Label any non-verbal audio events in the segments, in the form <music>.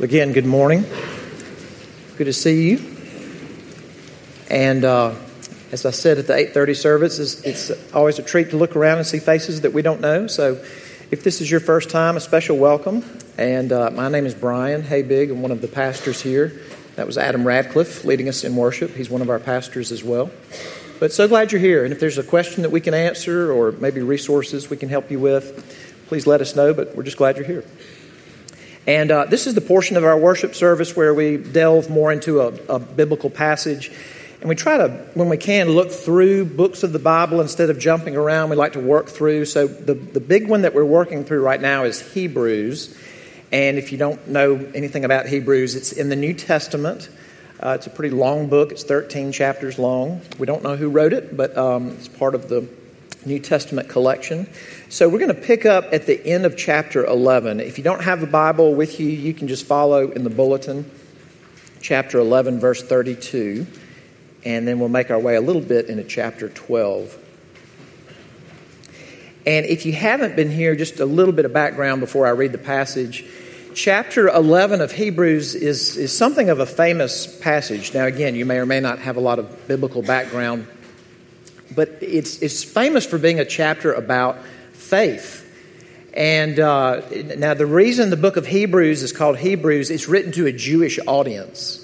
Again, good morning. Good to see you. And uh, as I said at the 8:30 service, it's, it's, always a treat to look around and see faces that we don't know. So, if this is your first time, a special welcome. And uh, my name is Brian Haybig. I'm one of the pastors here. That was Adam Radcliffe leading us in worship. He's one of our pastors as well. But so glad you're here. And if there's a question that we can answer, or maybe resources we can help you with, please let us know. But we're just glad you're here. And uh, this is the portion of our worship service where we delve more into a, a, biblical passage. And we try to, when we can, look through books of the Bible instead of jumping around. We like to work through. So the, the big one that we're working through right now is Hebrews. And if you don't know anything about Hebrews, it's in the New Testament. Uh, it's a pretty long book, it's 13 chapters long. We don't know who wrote it, but um, it's part of the New Testament collection. So we're going to pick up at the end of chapter 11. If you don't have the Bible with you, you can just follow in the bulletin, chapter 11, verse 32, and then we'll make our way a little bit into chapter 12. And if you haven't been here, just a little bit of background before I read the passage. Chapter 11 of Hebrews is, is something of a famous passage. Now, again, you may or may not have a lot of biblical background but it's, it's famous for being a chapter about faith. And uh, now, the reason the book of Hebrews is called Hebrews, it's written to a Jewish audience.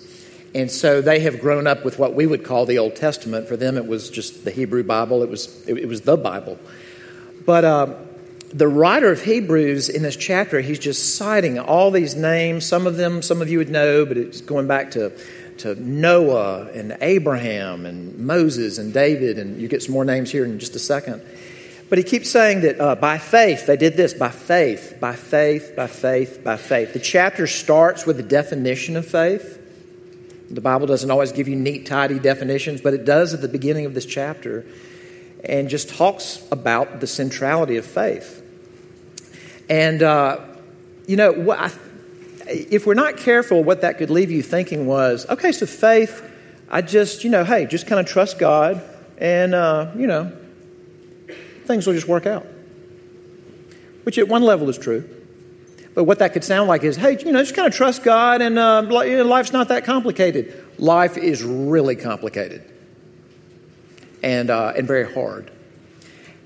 And so they have grown up with what we would call the Old Testament. For them, it was just the Hebrew Bible, it was, it, it was the Bible. But uh, the writer of Hebrews in this chapter, he's just citing all these names. Some of them, some of you would know, but it's going back to to Noah and Abraham and Moses and David, and you get some more names here in just a second. But he keeps saying that uh, by faith, they did this by faith, by faith, by faith, by faith. The chapter starts with the definition of faith. The Bible doesn't always give you neat, tidy definitions, but it does at the beginning of this chapter and just talks about the centrality of faith. And, uh, you know, what I, if we're not careful, what that could leave you thinking was, okay, so faith, I just, you know, hey, just kind of trust God and, uh, you know, things will just work out. Which at one level is true. But what that could sound like is, hey, you know, just kind of trust God and uh, life's not that complicated. Life is really complicated and, uh, and very hard.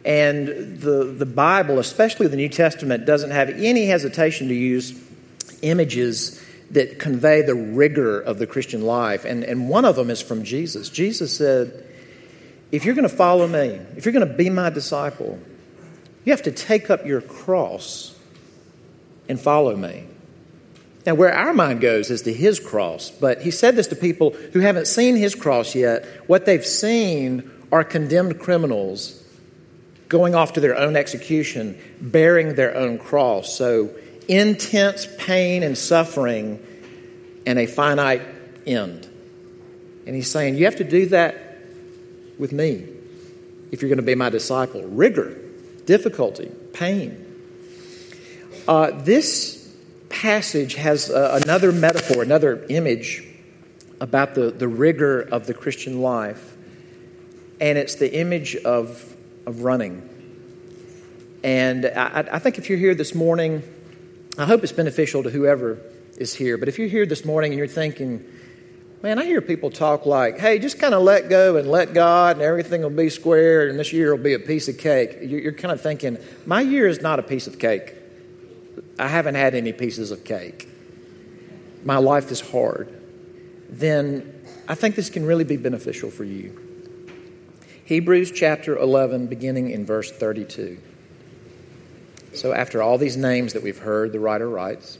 And the, the Bible, especially the New Testament, doesn't have any hesitation to use images that convey the rigor of the Christian life. And, and one of them is from Jesus. Jesus said, If you're going to follow me, if you're going to be my disciple, you have to take up your cross and follow me. Now, where our mind goes is to his cross, but he said this to people who haven't seen his cross yet. What they've seen are condemned criminals going off to their own execution, bearing their own cross. So intense pain and suffering and a finite end. And he's saying, You have to do that with me if you're going to be my disciple. Rigor, difficulty, pain. Uh, this passage has uh, another metaphor, another image about the, the rigor of the Christian life, and it's the image of, of running. And I, I think if you're here this morning, I hope it's beneficial to whoever is here. But if you're here this morning and you're thinking, man, I hear people talk like, hey, just kind of let go and let God and everything will be square and this year will be a piece of cake. You're kind of thinking, my year is not a piece of cake. I haven't had any pieces of cake. My life is hard. Then I think this can really be beneficial for you. Hebrews chapter 11, beginning in verse 32. So, after all these names that we've heard, the writer writes,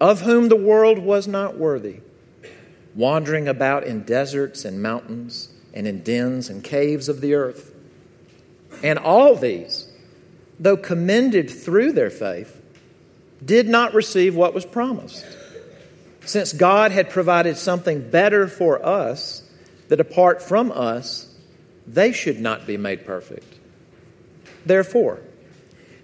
of whom the world was not worthy, wandering about in deserts and mountains and in dens and caves of the earth. And all these, though commended through their faith, did not receive what was promised, since God had provided something better for us, that apart from us, they should not be made perfect. Therefore,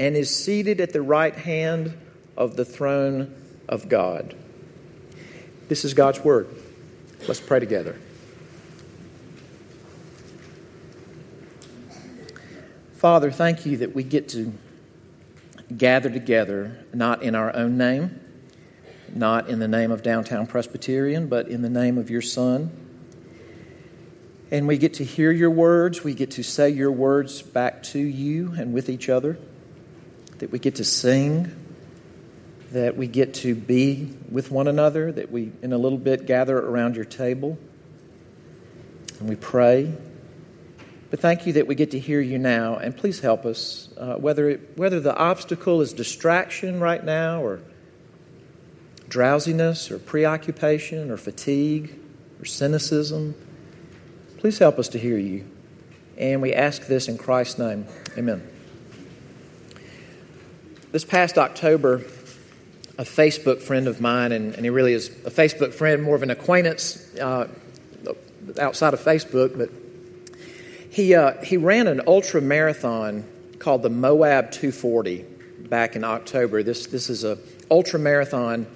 and is seated at the right hand of the throne of God. This is God's word. Let's pray together. Father, thank you that we get to gather together, not in our own name, not in the name of Downtown Presbyterian, but in the name of your Son and we get to hear your words. We get to say your words back to you and with each other. That we get to sing. That we get to be with one another. That we, in a little bit, gather around your table and we pray. But thank you that we get to hear you now. And please help us, uh, whether, it, whether the obstacle is distraction right now, or drowsiness, or preoccupation, or fatigue, or cynicism Please help us to hear you. And we ask this in Christ's name. Amen. This past October, a Facebook friend of mine, and, and he really is a Facebook friend, more of an acquaintance uh, outside of Facebook, but he, uh, he ran an ultra marathon called the Moab 240 back in October. This, this is a ultra marathon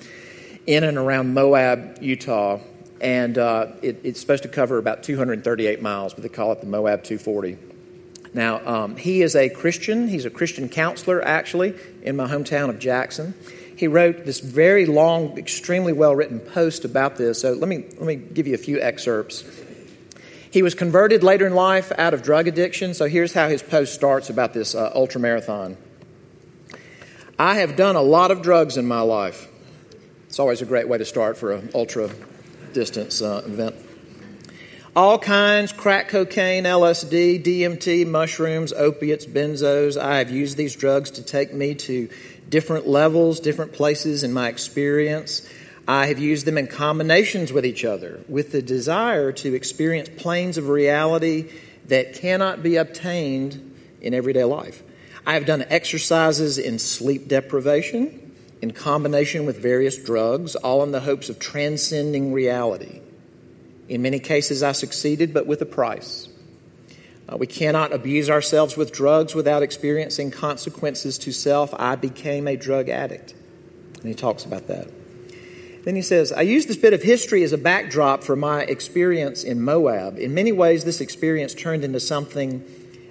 in and around Moab, Utah and uh, it, it's supposed to cover about 238 miles, but they call it the Moab 240. Now, um, he is a Christian. He's a Christian counselor, actually, in my hometown of Jackson. He wrote this very long, extremely well written post about this. So let me, let me give you a few excerpts. He was converted later in life out of drug addiction. So here's how his post starts about this uh, ultra marathon. I have done a lot of drugs in my life. It's always a great way to start for an ultra distance uh, event. All kinds crack cocaine, LSD, DMT, mushrooms, opiates, benzos. I have used these drugs to take me to different levels, different places in my experience. I have used them in combinations with each other with the desire to experience planes of reality that cannot be obtained in everyday life. I have done exercises in sleep deprivation, in combination with various drugs, all in the hopes of transcending reality. In many cases, I succeeded, but with a price. Uh, we cannot abuse ourselves with drugs without experiencing consequences to self. I became a drug addict. And he talks about that. Then he says, I use this bit of history as a backdrop for my experience in Moab. In many ways, this experience turned into something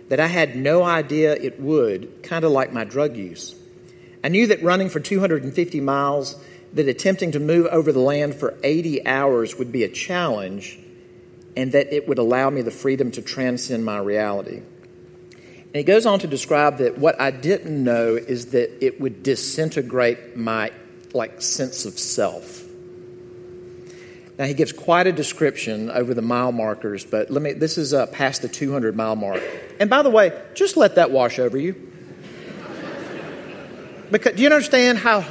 that I had no idea it would, kind of like my drug use. I knew that running for 250 miles, that attempting to move over the land for 80 hours would be a challenge, and that it would allow me the freedom to transcend my reality. And he goes on to describe that what I didn't know is that it would disintegrate my like sense of self. Now he gives quite a description over the mile markers, but let me. This is uh, past the 200 mile mark. And by the way, just let that wash over you. Because do you understand how?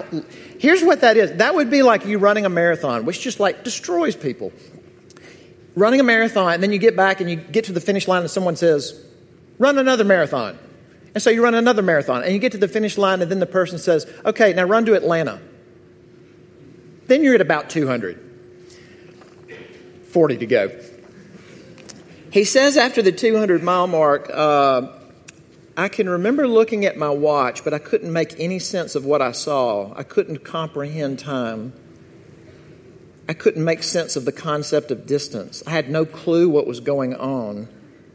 Here's what that is. That would be like you running a marathon, which just like destroys people. Running a marathon, and then you get back and you get to the finish line, and someone says, "Run another marathon." And so you run another marathon, and you get to the finish line, and then the person says, "Okay, now run to Atlanta." Then you're at about 200. 40 to go. He says after the 200 mile mark, uh, I can remember looking at my watch, but I couldn't make any sense of what I saw. I couldn't comprehend time. I couldn't make sense of the concept of distance. I had no clue what was going on,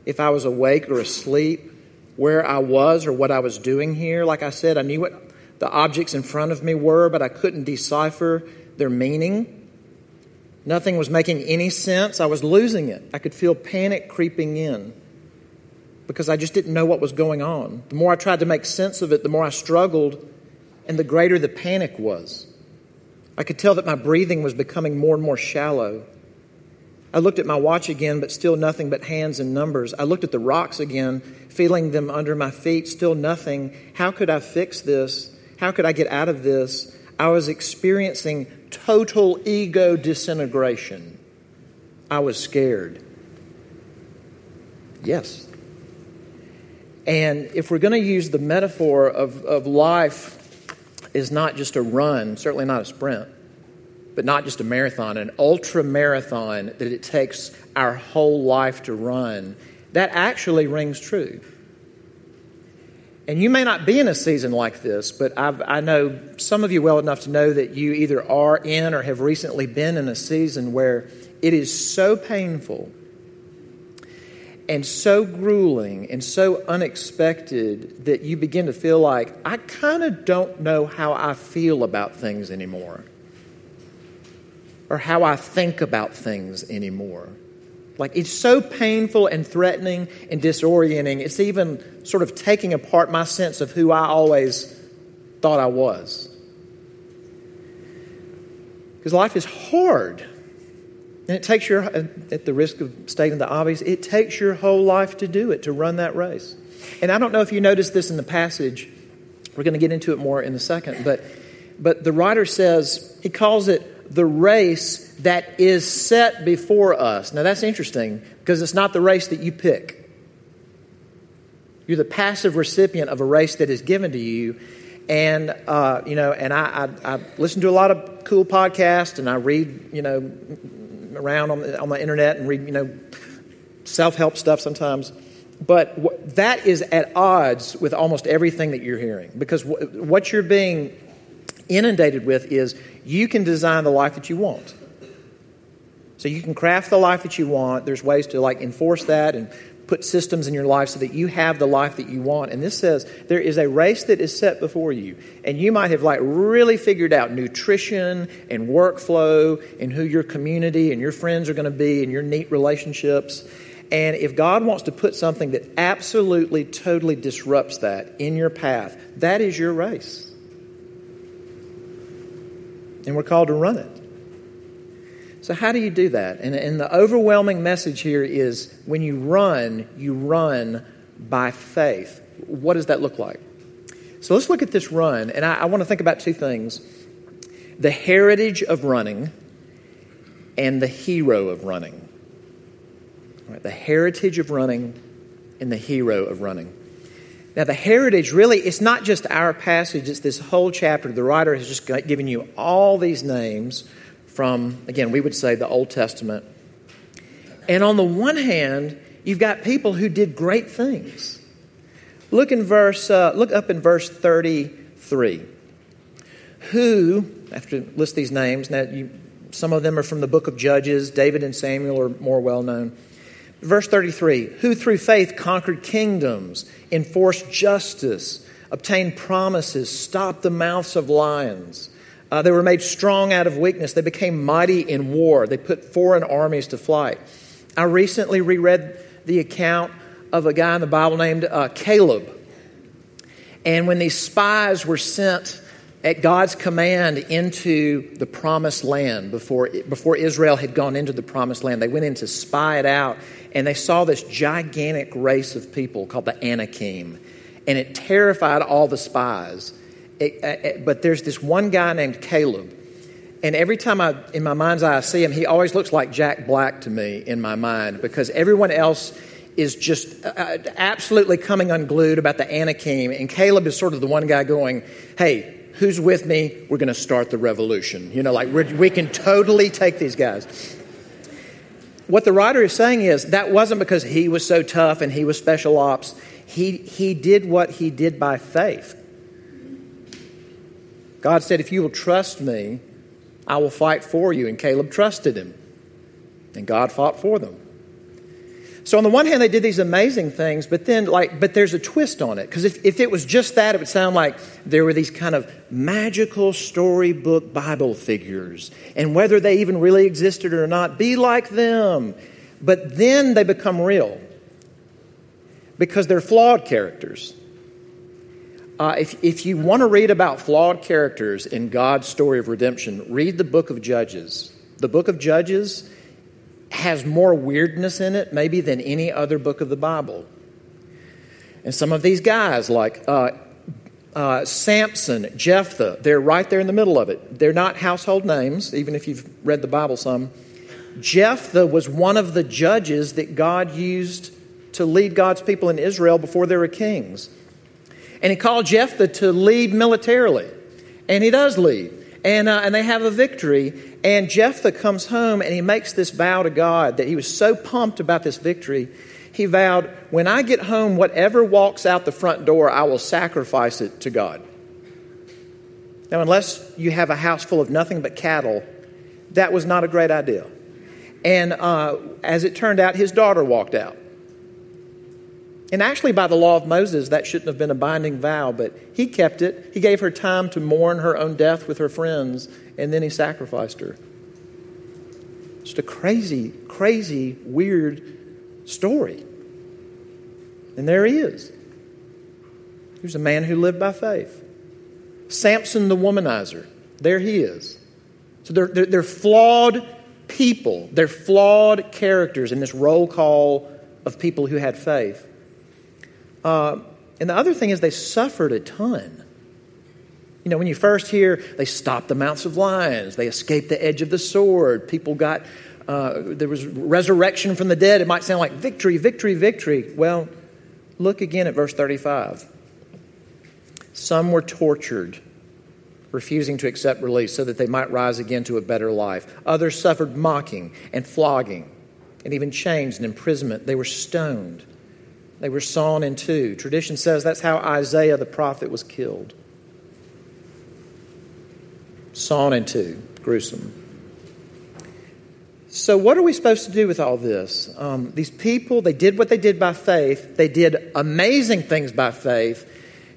if I was awake or asleep, where I was or what I was doing here. Like I said, I knew what the objects in front of me were, but I couldn't decipher their meaning. Nothing was making any sense. I was losing it. I could feel panic creeping in because I just didn't know what was going on. The more I tried to make sense of it, the more I struggled, and the greater the panic was. I could tell that my breathing was becoming more and more shallow. I looked at my watch again, but still nothing but hands and numbers. I looked at the rocks again, feeling them under my feet, still nothing. How could I fix this? How could I get out of this? I was experiencing total ego disintegration. I was scared. Yes, and if we're going to use the metaphor of, of life is not just a run, certainly not a sprint, but not just a marathon, an ultra marathon that it takes our whole life to run, that actually rings true. And you may not be in a season like this, but I've, i know some of you well enough to know that you either are in or have recently been in a season where it is so painful and so grueling and so unexpected that you begin to feel like, I kind of don't know how I feel about things anymore, or how I think about things anymore. Like, it's so painful and threatening and disorienting, it's even sort of taking apart my sense of who I always thought I was. Because life is hard. And it takes your, at the risk of stating the obvious, it takes your whole life to do it, to run that race. And I don't know if you noticed this in the passage. We're going to get into it more in a second. But, but the writer says, he calls it the race that is set before us. Now that's interesting because it's not the race that you pick. You're the passive recipient of a race that is given to you. And, uh, you know, and I, I, I listen to a lot of cool podcasts and I read, you know, around on the, on the internet and read, you know, self help stuff sometimes. But that is at odds with almost everything that you're hearing because what you're being inundated with is you can design the life that you want. So you can craft the life that you want. There's ways to like enforce that and put systems in your life so that you have the life that you want. And this says there is a race that is set before you. And you might have like really figured out nutrition and workflow and who your community and your friends are going to be and your neat relationships. And if God wants to put something that absolutely, totally disrupts that in your path, that is your race. And we're called to run it. So, how do you do that? And, and, the overwhelming message here is when you run, you run by faith. What does that look like? So, let's look at this run. And I, I want to think about two things the heritage of running and the hero of running. The heritage of running and the hero of running. Now, the heritage really, it's not just our passage, it's this whole chapter. The writer has just given you all these names from, again, we would say the Old Testament. And on the one hand, you've got people who did great things. Look in verse, uh, look up in verse 33. Who, after list these names, now you, some of them are from the book of Judges, David and Samuel are more well known. Verse 33 Who through faith conquered kingdoms, enforced justice, obtained promises, stopped the mouths of lions uh, they were made strong out of weakness. They became mighty in war. They put foreign armies to flight. I recently reread the account of a guy in the Bible named uh, Caleb. And when these spies were sent at God's command into the promised land before, before Israel had gone into the promised land, they went in to spy it out and they saw this gigantic race of people called the Anakim. And it terrified all the spies. Uh, it, but there's this one guy named Caleb. And every time I, in my mind's eye, I see him, he always looks like Jack Black to me in my mind because everyone else is just uh, uh, absolutely coming unglued about the Anakim. And Caleb is sort of the one guy going, hey, who's with me? We're going to start the revolution. You know, like we can totally take these guys. What the writer is saying is that wasn't because he was so tough and he was special ops. He, he did what he did by faith. God said, If you will trust me, I will fight for you. And Caleb trusted him. And God fought for them. So on the one hand, they did these amazing things, but then like, but there's a twist on it. Because if, if it was just that, it would sound like there were these kind of magical storybook Bible figures. And whether they even really existed or not, be like them. But then they become real. Because they're flawed characters. Uh, if, if you want to read about flawed characters in God's story of redemption, read the book of Judges. The book of Judges has more weirdness in it, maybe, than any other book of the Bible. And some of these guys, like uh, uh, Samson, Jephthah, they're right there in the middle of it. They're not household names, even if you've read the Bible some. Jephthah was one of the judges that God used to lead God's people in Israel before there were kings. And he called Jephthah to lead militarily. And he does lead. And, uh, and they have a victory. And Jephthah comes home and he makes this vow to God that he was so pumped about this victory. He vowed, When I get home, whatever walks out the front door, I will sacrifice it to God. Now, unless you have a house full of nothing but cattle, that was not a great idea. And uh, as it turned out, his daughter walked out. And actually, by the law of Moses, that shouldn't have been a binding vow, but he kept it. He gave her time to mourn her own death with her friends, and then he sacrificed her. Just a crazy, crazy, weird story. And there he is. He was a man who lived by faith. Samson the womanizer. There he is. So they're, they're, they're flawed people, they're flawed characters in this roll call of people who had faith. Uh, and the other thing is, they suffered a ton. You know, when you first hear they stopped the mouths of lions, they escaped the edge of the sword, people got, uh, there was resurrection from the dead, it might sound like victory, victory, victory. Well, look again at verse 35. Some were tortured, refusing to accept release so that they might rise again to a better life. Others suffered mocking and flogging and even chains and imprisonment. They were stoned. They were sawn in two. Tradition says that's how Isaiah the prophet was killed. Sawn in two. Gruesome. So, what are we supposed to do with all this? Um, these people, they did what they did by faith. They did amazing things by faith.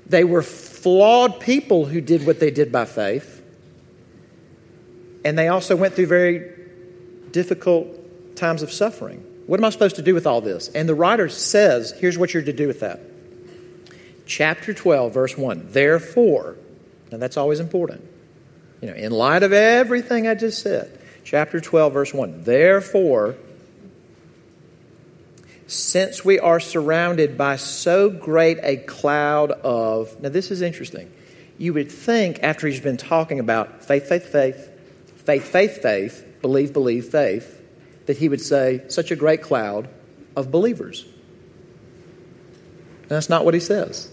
They were flawed people who did what they did by faith. And they also went through very difficult times of suffering. What am I supposed to do with all this? And the writer says, here's what you're to do with that. Chapter 12, verse 1. Therefore, now that's always important. You know, in light of everything I just said, chapter 12, verse 1. Therefore, since we are surrounded by so great a cloud of. Now, this is interesting. You would think, after he's been talking about faith, faith, faith, faith, faith, faith, believe, believe, faith, that he would say, such a great cloud of believers. And that's not what he says.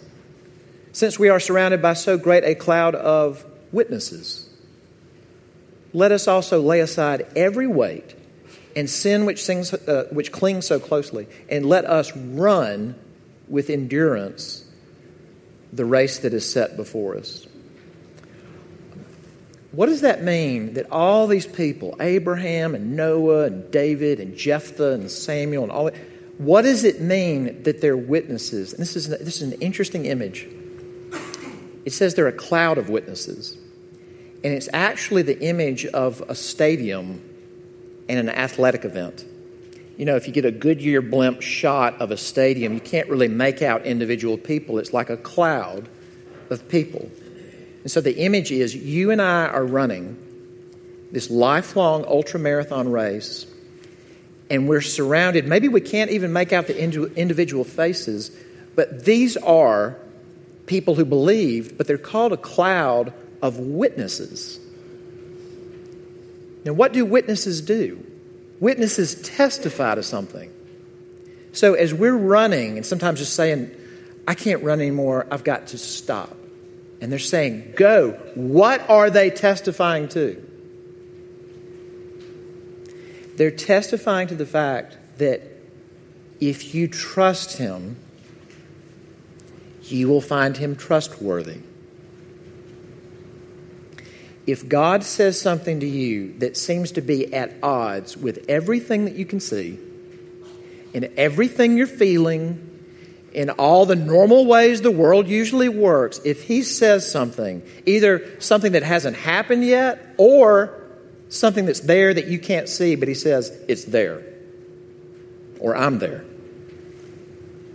Since we are surrounded by so great a cloud of witnesses, let us also lay aside every weight and sin which, sings, uh, which clings so closely, and let us run with endurance the race that is set before us. What does that mean that all these people, Abraham and Noah and David and Jephthah and Samuel and all that, what does it mean that they're witnesses? And this is, this is an interesting image. It says they're a cloud of witnesses. And it's actually the image of a stadium and an athletic event. You know, if you get a Goodyear blimp shot of a stadium, you can't really make out individual people. It's like a cloud of people. And so the image is you and I are running this lifelong ultra marathon race, and we're surrounded. Maybe we can't even make out the individual faces, but these are people who believed, but they're called a cloud of witnesses. Now, what do witnesses do? Witnesses testify to something. So, as we're running and sometimes just saying, I can't run anymore, I've got to stop and they're saying, Go. What are they testifying to? They're testifying to the fact that if you trust Him, you will find him trustworthy. If God says something to you that seems to be at odds with everything that you can see, and everything you're feeling, in all the normal ways the world usually works, if he says something, either something that hasn't happened yet or something that's there that you can't see, but he says, it's there, or I'm there,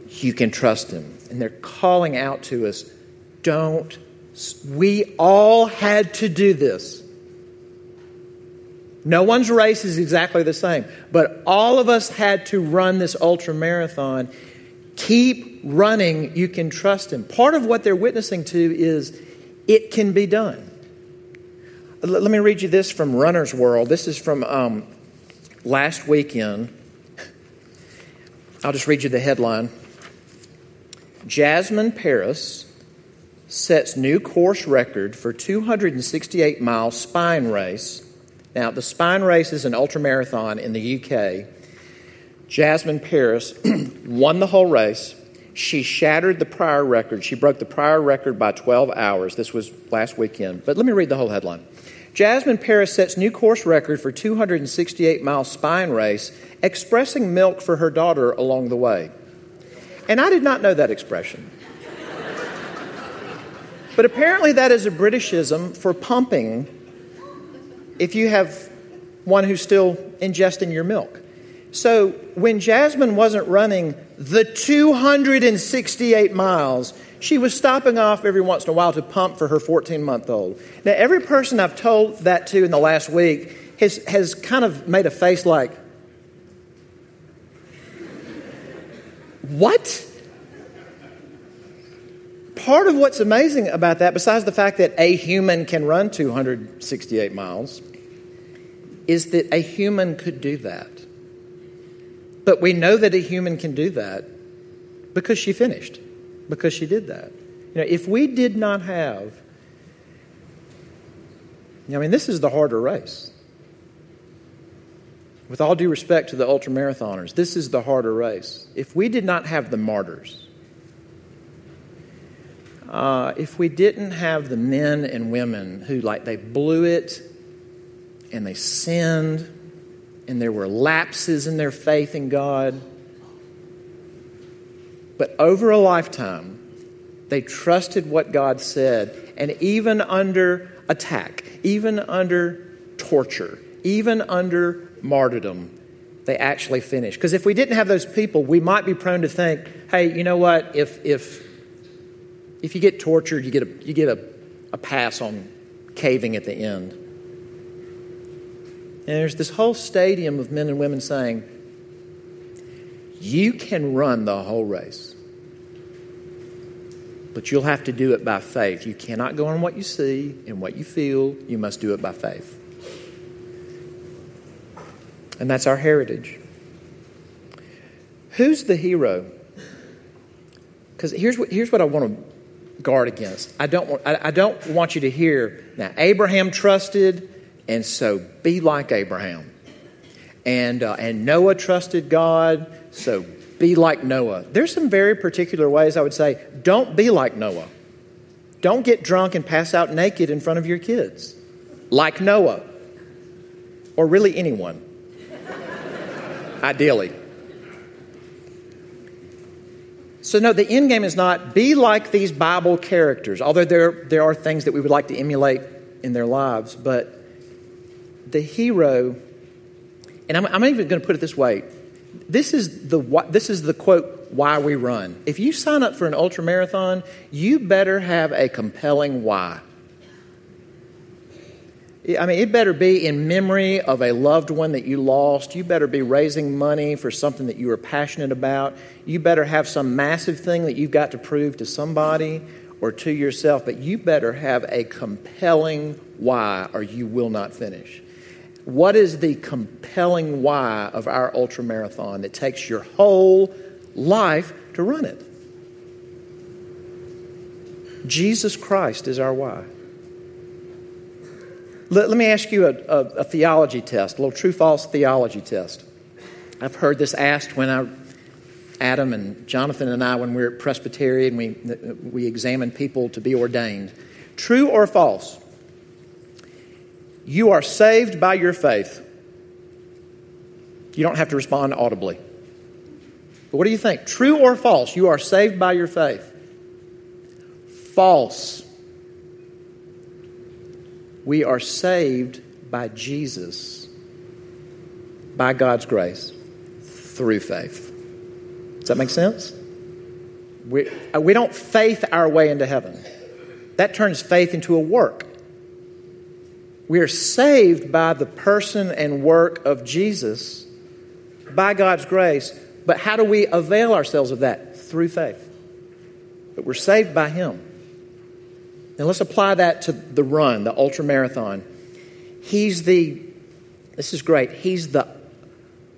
you can trust him. And they're calling out to us, don't we all had to do this. No one's race is exactly the same, but all of us had to run this ultra marathon. Keep running, you can trust Him. Part of what they're witnessing to is it can be done. Let me read you this from Runner's World. This is from um, last weekend. I'll just read you the headline Jasmin Paris sets new course record for 268 mile spine race. Now, the spine race is an ultramarathon in the UK. Jasmin Paris <clears throat> won the whole race. She shattered the prior record. She broke the prior record by 12 hours. This was last weekend. But let me read the whole headline. Jasmin Paris sets new course record for 268 mile spine race, expressing milk for her daughter along the way. And I did not know that expression. <laughs> But apparently, that is a Britishism for pumping if you have one who's still ingesting your milk. So when Jasmin wasn't running the 268 miles, she was stopping off every once in a while to pump for her 14 month old. Now, every person I've told that to in the last week has, has kind of made a face like, What? part of what's amazing about that, besides the fact that a human can run 268 miles, is that a human could do that. But we know that a human can do that because she finished, because she did that. You know, if we did not have, I mean, this is the harder race. With all due respect to the ultramarathoners, this is the harder race. If we did not have the martyrs, uh, if we didn't have the men and women who, like, they blew it and they sinned and there were lapses in their faith in God, but over a lifetime, they trusted what God said, and even under attack, even under torture, even under martyrdom, they actually finished. Because if we didn't have those people, we might be prone to think, hey, you know what? If, if if you get tortured, you get a, you get a, a pass on caving at the end. And there's this whole stadium of men and women saying, You can run the whole race, but you'll have to do it by faith. You cannot go on what you see and what you feel, you must do it by faith. And that's our heritage. Who's the hero? Because here's what, here's what I want to guard against. I don't want, I, I don't want you to hear, now, Abraham trusted, and so be like Abraham. And, uh, and Noah trusted God, so be like Noah. There's some very particular ways I would say, don't be like Noah. Don't get drunk and pass out naked in front of your kids, like Noah, or really anyone, <laughs> ideally. So, no, the end game is not be like these Bible characters, although there, there are things that we would like to emulate in their lives. But the hero, and I'm, I'm even going to put it this way this is, the, this is the quote, why we run. If you sign up for an ultra marathon, you better have a compelling why. I mean, it better be in memory of a loved one that you lost. You better be raising money for something that you are passionate about. You better have some massive thing that you've got to prove to somebody or to yourself, but you better have a compelling why or you will not finish. What is the compelling why of our ultra marathon that takes your whole life to run it? Jesus Christ is our why. Let, let me ask you a, a, a theology test, a little true false theology test. I've heard this asked when I Adam and Jonathan and I, when we were at Presbyterian, we, we examined people to be ordained. True or false? You are saved by your faith. You don't have to respond audibly. But what do you think? True or false? You are saved by your faith. False. We are saved by Jesus, by God's grace, through faith. Does that make sense? We, uh, we don't faith our way into heaven. That turns faith into a work. We are saved by the person and work of Jesus, by God's grace. But how do we avail ourselves of that? Through faith. But we're saved by Him. Now let's apply that to the run, the ultra marathon. He's the, this is great, He's the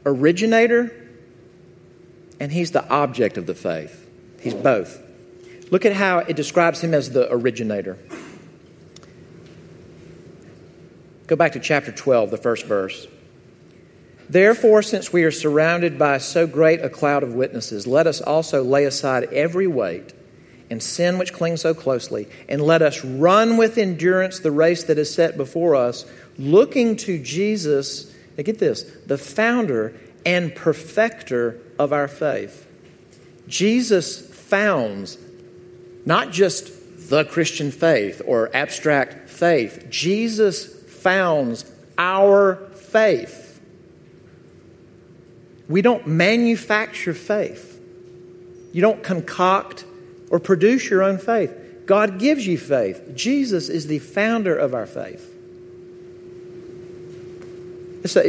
originator and He's the object of the faith. He's both. Look at how it describes Him as the originator. Go back to chapter 12, the first verse. Therefore, since we are surrounded by so great a cloud of witnesses, let us also lay aside every weight and sin which clings so closely, and let us run with endurance the race that is set before us, looking to Jesus. Now get this the founder and perfecter of our faith. Jesus founds not just the Christian faith or abstract faith, Jesus founds our faith. We don't manufacture faith. You don't concoct or produce your own faith. God gives you faith. Jesus is the founder of our faith. Uh, uh,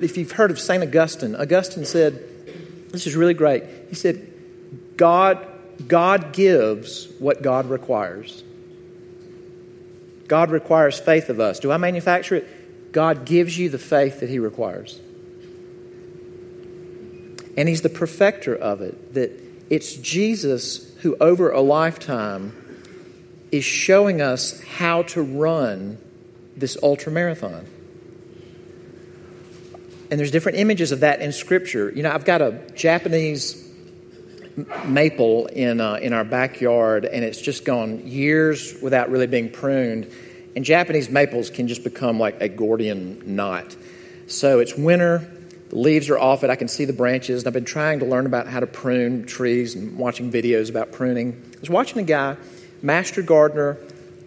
if you've heard of St. Augustine, Augustine said, This is really great. He said, God, God gives what God requires. God requires faith of us. Do I manufacture it? God gives you the faith that He requires. And He's the perfecter of it, that it's Jesus who, over a lifetime, is showing us how to run this ultra marathon. And there's different images of that in Scripture. You know, I've got a Japanese maple in, uh, in our backyard, and it's just gone years without really being pruned. And Japanese maples can just become like a Gordian knot. So it's winter, the leaves are off it. I can see the branches. And I've been trying to learn about how to prune trees and watching videos about pruning. I was watching a guy, master gardener,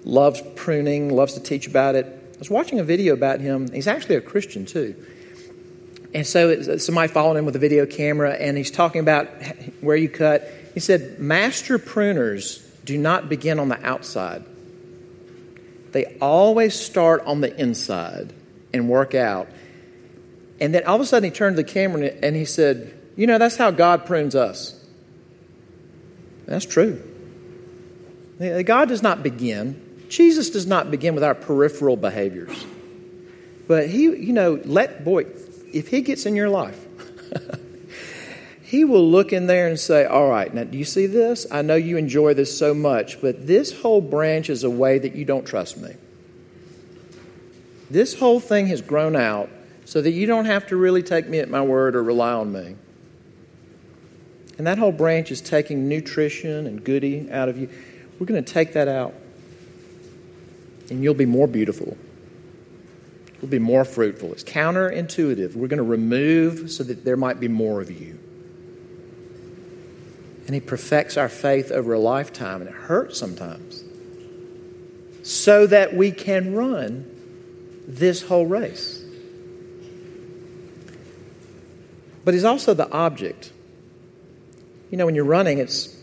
loves pruning, loves to teach about it. I was watching a video about him. He's actually a Christian too. And so uh, somebody followed him with a video camera, and he's talking about where you cut. He said, Master pruners do not begin on the outside, they always start on the inside and work out. And then all of a sudden he turned to the camera and he said, You know, that's how God prunes us. That's true. Uh, God does not begin, Jesus does not begin with our peripheral behaviors. But he, you know, let, boy, if he gets in your life, <laughs> he will look in there and say, All right, now do you see this? I know you enjoy this so much, but this whole branch is a way that you don't trust me. This whole thing has grown out so that you don't have to really take me at my word or rely on me. And that whole branch is taking nutrition and goody out of you. We're going to take that out. And you'll be more beautiful. You'll be more fruitful. It's counterintuitive. We're going to remove so that there might be more of you. And He perfects our faith over a lifetime, and it hurts sometimes, so that we can run this whole race. but he's also the object. You know, when you're running, it's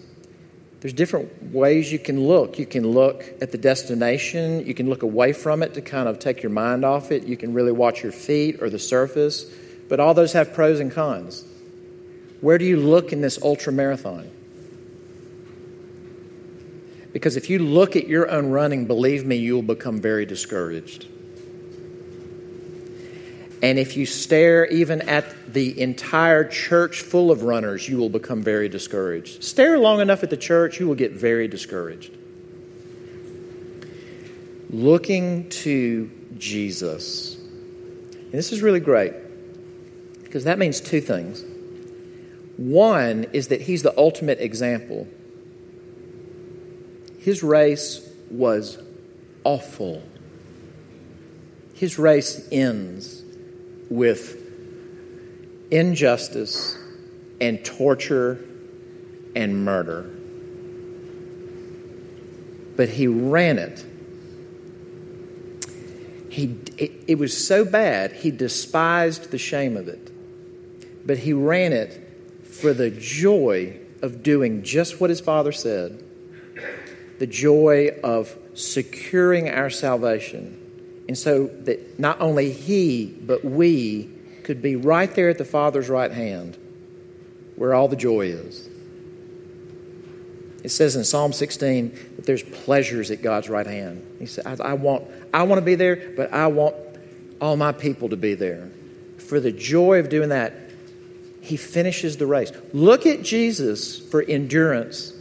there's different ways you can look. You can look at the destination, you can look away from it to kind of take your mind off it. You can really watch your feet or the surface, but all those have pros and cons. Where do you look in this ultra marathon? Because if you look at your own running, believe me, you will become very discouraged. And if you stare even at the entire church full of runners, you will become very discouraged. Stare long enough at the church, you will get very discouraged. Looking to Jesus. And this is really great because that means two things. One is that he's the ultimate example. His race was awful. His race ends with injustice and torture and murder. But he ran it. He, it, it was so bad, he despised the shame of it. But he ran it for the joy of doing just what his father said the joy of securing our salvation. And so that not only he, but we could be right there at the Father's right hand where all the joy is. It says in Psalm 16 that there's pleasures at God's right hand. He said, I, I, want, I want to be there, but I want all my people to be there. For the joy of doing that, he finishes the race. Look at Jesus for endurance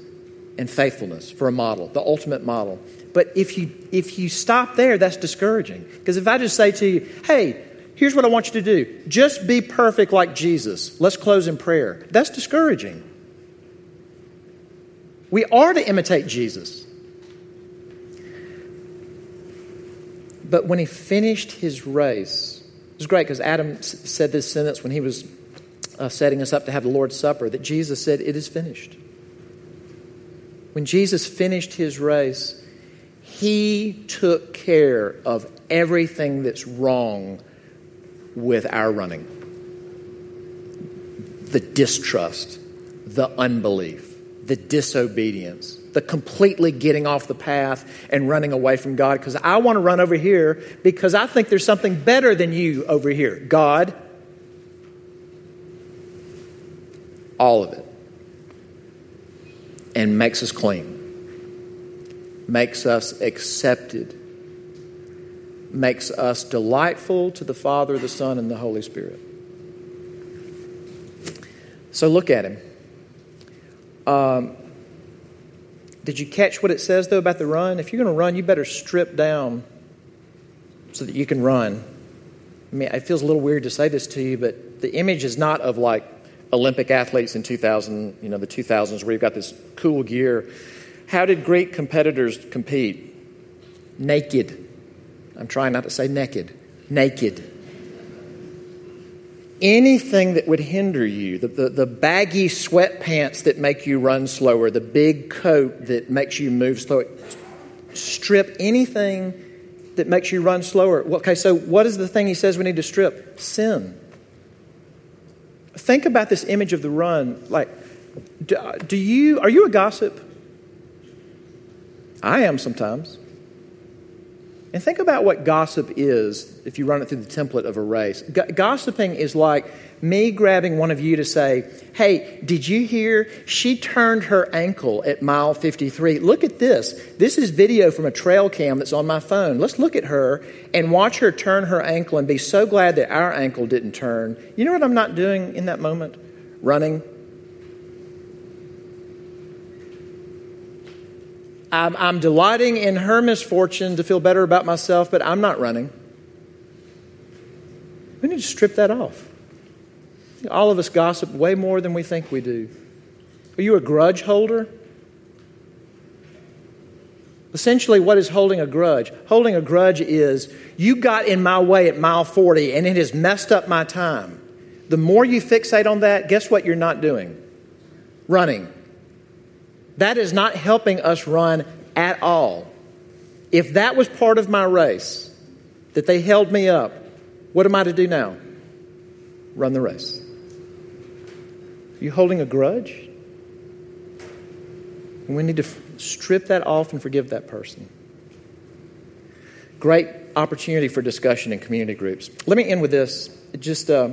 and faithfulness, for a model, the ultimate model. But if you, if you stop there, that's discouraging. Because if I just say to you, hey, here's what I want you to do just be perfect like Jesus, let's close in prayer, that's discouraging. We are to imitate Jesus. But when he finished his race, it was great because Adam said this sentence when he was uh, setting us up to have the Lord's Supper that Jesus said, It is finished. When Jesus finished his race, he took care of everything that's wrong with our running. The distrust, the unbelief, the disobedience, the completely getting off the path and running away from God. Because I want to run over here because I think there's something better than you over here. God, all of it, and makes us clean makes us accepted, makes us delightful to the Father, the Son, and the Holy Spirit. So look at him. Um, did you catch what it says, though, about the run? If you're going to run, you better strip down so that you can run. I mean, it feels a little weird to say this to you, but the image is not of like Olympic athletes in 2000, you know, the 2000s where you've got this cool gear. How did great competitors compete? Naked. I'm trying not to say naked. Naked. Anything that would hinder you, the, the, the, baggy sweatpants that make you run slower, the big coat that makes you move slower, strip anything that makes you run slower. Okay, so what is the thing he says we need to strip? Sin. Think about this image of the run. Like, do, do you, are you a gossip? I am sometimes. And think about what gossip is if you run it through the template of a race. Gossiping is like me grabbing one of you to say, Hey, did you hear? She turned her ankle at mile 53. Look at this. This is video from a trail cam that's on my phone. Let's look at her and watch her turn her ankle and be so glad that our ankle didn't turn. You know what I'm not doing in that moment? Running I'm, I'm delighting in her misfortune to feel better about myself, but I'm not running. We need to strip that off. All of us gossip way more than we think we do. Are you a grudge holder? Essentially, what is holding a grudge? Holding a grudge is you got in my way at mile 40 and it has messed up my time. The more you fixate on that, guess what you're not doing? Running. That is not helping us run at all. If that was part of my race, that they held me up, what am I to do now? Run the race. Are you holding a grudge? And we need to strip that off and forgive that person. Great opportunity for discussion in community groups. Let me end with this. Just uh,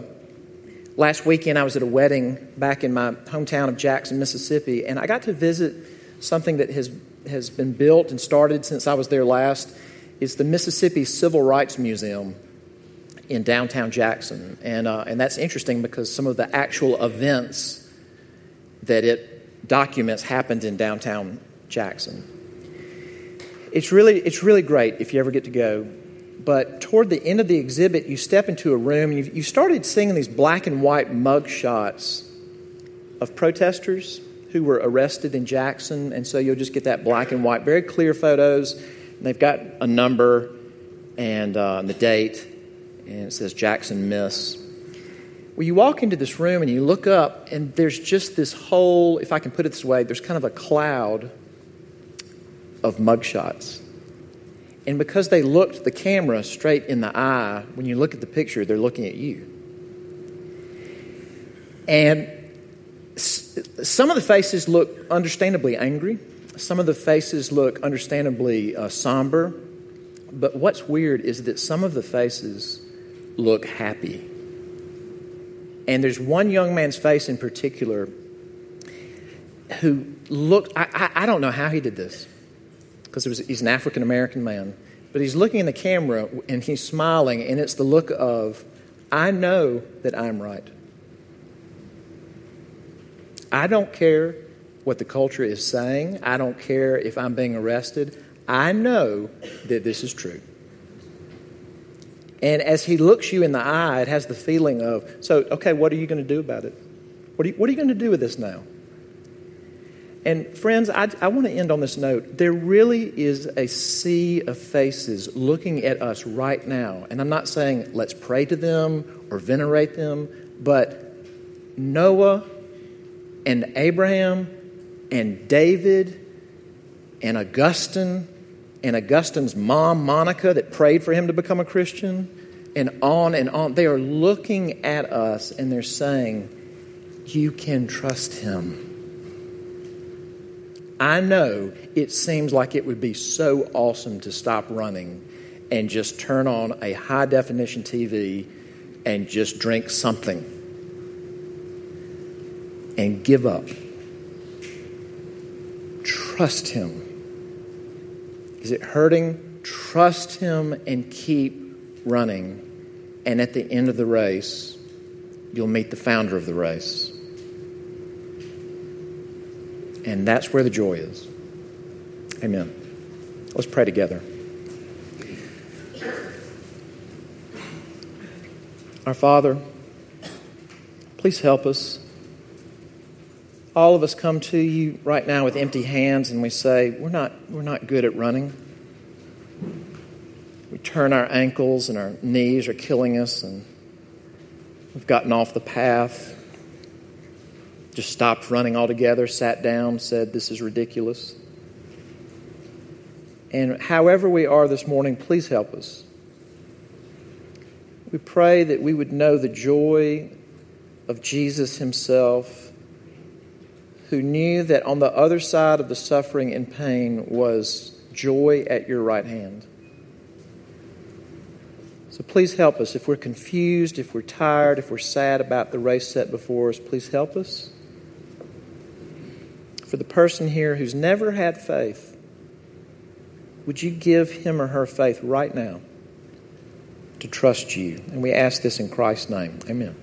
last weekend, I was at a wedding back in my hometown of Jackson, Mississippi, and I got to visit something that has, has been built and started since I was there last. It's the Mississippi Civil Rights Museum in downtown Jackson. And, uh, and that's interesting because some of the actual events that it documents happened in downtown Jackson. It's really, it's really great if you ever get to go but toward the end of the exhibit, you step into a room and you, you started seeing these black and white mug shots of protesters who were arrested in Jackson, and so you'll just get that black and white, very clear photos. And they've got a number and uh, the date, and it says Jackson Miss. Well, you walk into this room and you look up, and there's just this whole, if I can put it this way, there's kind of a cloud of mugshots. And because they looked the camera straight in the eye, when you look at the picture, they're looking at you. And some of the faces look understandably angry. Some of the faces look understandably uh, somber. But what's weird is that some of the faces look happy. And there's one young man's face in particular who looked, I, I, I don't know how he did this, because he's an African American man, but he's looking in the camera and he's smiling, and it's the look of, I know that I'm right. I don't care what the culture is saying. I don't care if I'm being arrested. I know that this is true. And as he looks you in the eye, it has the feeling of, so, okay, what are you going to do about it? What are you, you going to do with this now? And friends, I, I want to end on this note. There really is a sea of faces looking at us right now. And I'm not saying let's pray to them or venerate them, but Noah and Abraham and David and Augustine and Augustine's mom, Monica, that prayed for him to become a Christian, and on and on. They are looking at us and they're saying, You can trust him. I know it seems like it would be so awesome to stop running and just turn on a high definition TV and just drink something and give up. Trust Him. Is it hurting? Trust Him and keep running. And at the end of the race, you'll meet the founder of the race. And that's where the joy is. Amen. Let's pray together. Our Father, please help us all of us come to you right now with empty hands and we say, we're not, we're not good at running. We turn our ankles and our knees are killing us, and we've gotten off the path, just stopped running altogether, sat down, said, This is ridiculous. And however we are this morning, please help us. We pray that we would know the joy of Jesus Himself who knew that on the other side of the suffering and pain was joy at your right hand. So please help us. If we're confused, if we're tired, if we're sad about the race set before us, please help us. For the person here who's never had faith, would you give him or her faith right now to trust you? And we ask this in Christ's name. Amen.